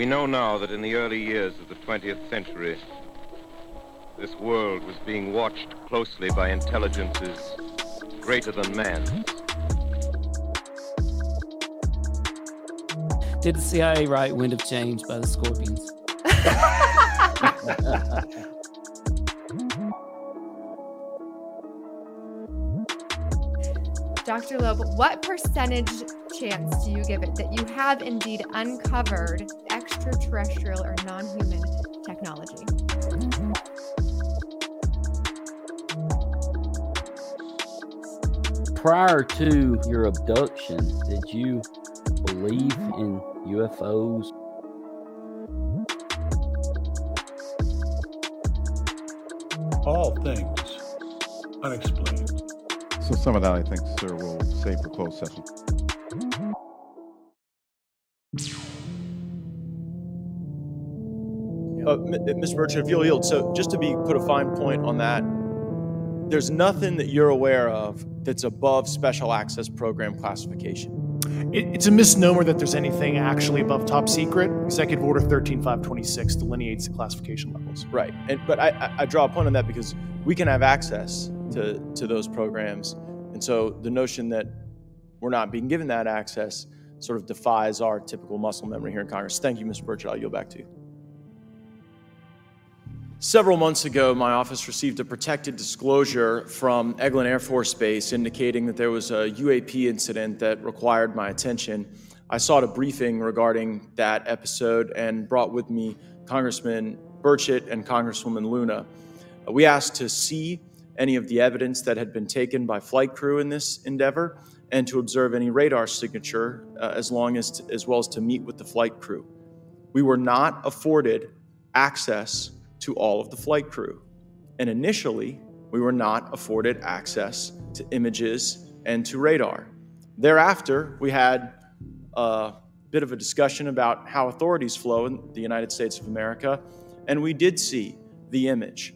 We know now that in the early years of the 20th century, this world was being watched closely by intelligences greater than man. Did the CIA write Wind of Change by the Scorpions? Dr. Loeb, what percentage chance do you give it that you have indeed uncovered extraterrestrial or non human technology? Prior to your abduction, did you believe in UFOs? All things unexplained. So some of that, I think, sir, will save for closed session. Uh, Mr. Burchett, if you'll yield, so just to be put a fine point on that, there's nothing that you're aware of that's above special access program classification. It, it's a misnomer that there's anything actually above top secret. Executive Order 13526 delineates the classification levels. Right, and but I, I draw a point on that because we can have access to to those programs, and so the notion that we're not being given that access sort of defies our typical muscle memory here in Congress. Thank you, Mr. Burchett. I'll yield back to you. Several months ago, my office received a protected disclosure from Eglin Air Force Base indicating that there was a UAP incident that required my attention. I sought a briefing regarding that episode and brought with me Congressman Burchett and Congresswoman Luna. We asked to see any of the evidence that had been taken by flight crew in this endeavor and to observe any radar signature uh, as long as to, as well as to meet with the flight crew. We were not afforded access to all of the flight crew. And initially, we were not afforded access to images and to radar. Thereafter, we had a bit of a discussion about how authorities flow in the United States of America, and we did see the image.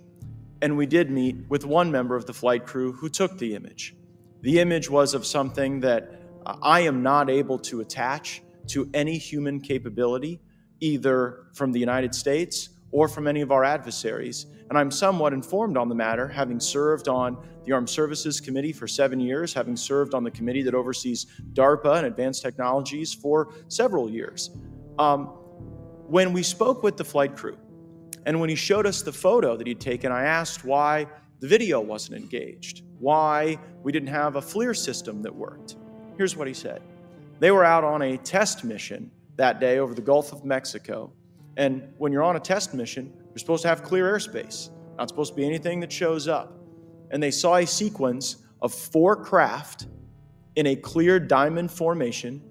And we did meet with one member of the flight crew who took the image. The image was of something that I am not able to attach to any human capability, either from the United States or from any of our adversaries. And I'm somewhat informed on the matter, having served on the Armed Services Committee for seven years, having served on the committee that oversees DARPA and advanced technologies for several years. Um, when we spoke with the flight crew, and when he showed us the photo that he'd taken, I asked why the video wasn't engaged, why we didn't have a FLIR system that worked. Here's what he said They were out on a test mission that day over the Gulf of Mexico and when you're on a test mission, you're supposed to have clear airspace, not supposed to be anything that shows up. And they saw a sequence of four craft in a clear diamond formation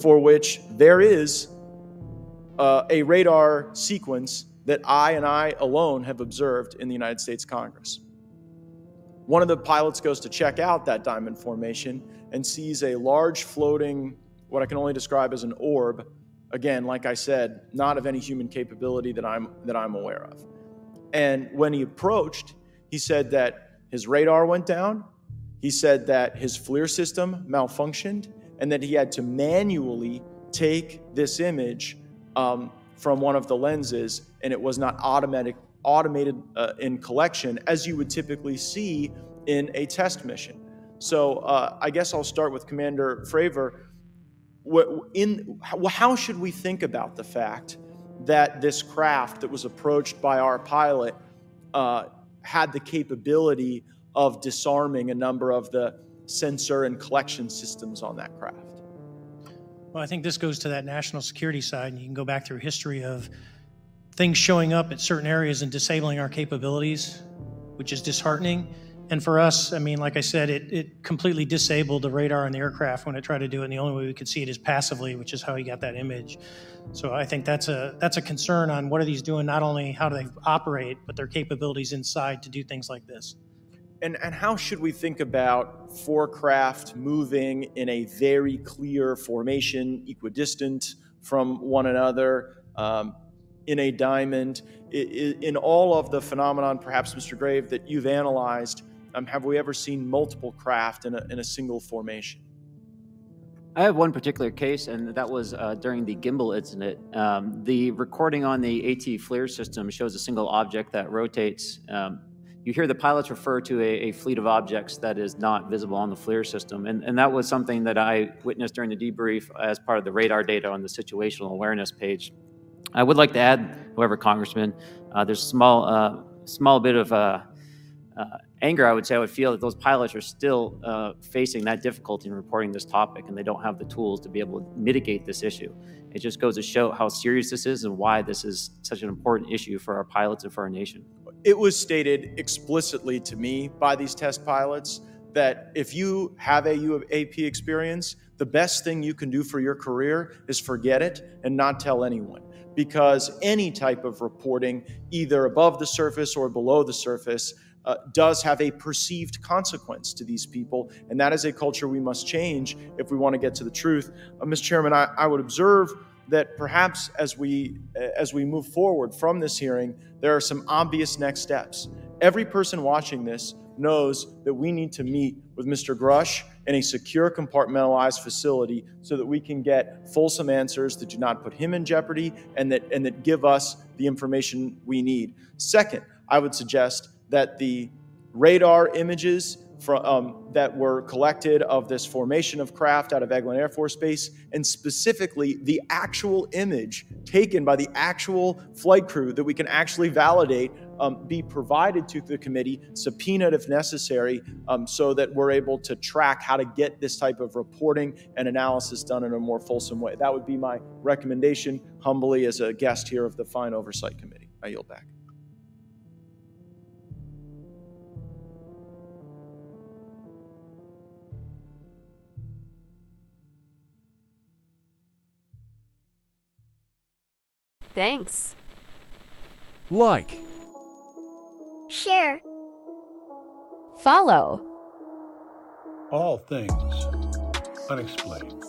for which there is uh, a radar sequence that I and I alone have observed in the United States Congress. One of the pilots goes to check out that diamond formation and sees a large floating, what I can only describe as an orb, again, like I said, not of any human capability that I'm that I'm aware of. And when he approached, he said that his radar went down. He said that his FLIR system malfunctioned, and that he had to manually take this image um, from one of the lenses, and it was not automatic automated uh, in collection as you would typically see in a test mission. So uh, I guess I'll start with Commander Fravor in how should we think about the fact that this craft that was approached by our pilot uh, had the capability of disarming a number of the sensor and collection systems on that craft? Well, I think this goes to that national security side, and you can go back through history of things showing up at certain areas and disabling our capabilities, which is disheartening. And for us, I mean, like I said, it, it completely disabled the radar on the aircraft when it tried to do it. And the only way we could see it is passively, which is how he got that image. So I think that's a that's a concern on what are these doing? Not only how do they operate, but their capabilities inside to do things like this. And and how should we think about four craft moving in a very clear formation, equidistant from one another? Um, in a diamond, in all of the phenomenon, perhaps, Mr. Graves, that you've analyzed, um, have we ever seen multiple craft in a, in a single formation? I have one particular case, and that was uh, during the gimbal incident. Um, the recording on the AT FLIR system shows a single object that rotates. Um, you hear the pilots refer to a, a, fleet of objects that is not visible on the FLIR system. And, and that was something that I witnessed during the debrief as part of the radar data on the situational awareness page. I would like to add, however, Congressman, uh, there's a small, uh, small bit of uh, uh, anger, I would say, I would feel that those pilots are still uh, facing that difficulty in reporting this topic and they don't have the tools to be able to mitigate this issue. It just goes to show how serious this is and why this is such an important issue for our pilots and for our nation. It was stated explicitly to me by these test pilots that if you have a AP experience, the best thing you can do for your career is forget it and not tell anyone because any type of reporting, either above the surface or below the surface, uh, does have a perceived consequence to these people. And that is a culture we must change if we want to get to the truth. Uh, Mr. Chairman, I, I would observe that perhaps as we as we move forward from this hearing, there are some obvious next steps. Every person watching this knows that we need to meet with Mr. Grush in a secure, compartmentalized facility so that we can get fulsome answers that do not put him in jeopardy and that and that give us the information we need. Second, I would suggest that the radar images from, um, that were collected of this formation of craft out of Eglin Air Force Base, and specifically the actual image taken by the actual flight crew that we can actually validate um, be provided to the committee, subpoenaed if necessary, um, so that we're able to track how to get this type of reporting and analysis done in a more fulsome way. That would be my recommendation, humbly, as a guest here of the Fine Oversight Committee. I yield back. Thanks. Like. Share. Follow. All things unexplained.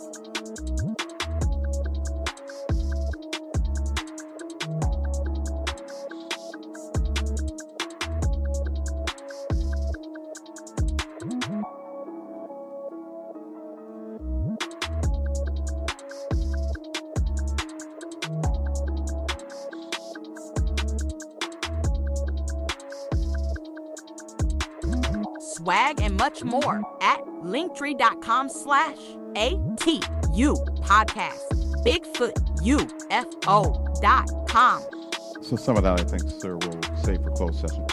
Swag, and much more at linktree.com slash ATU podcast. Bigfoot UFO dot com. So some of that I think, sir, we'll save for closed session.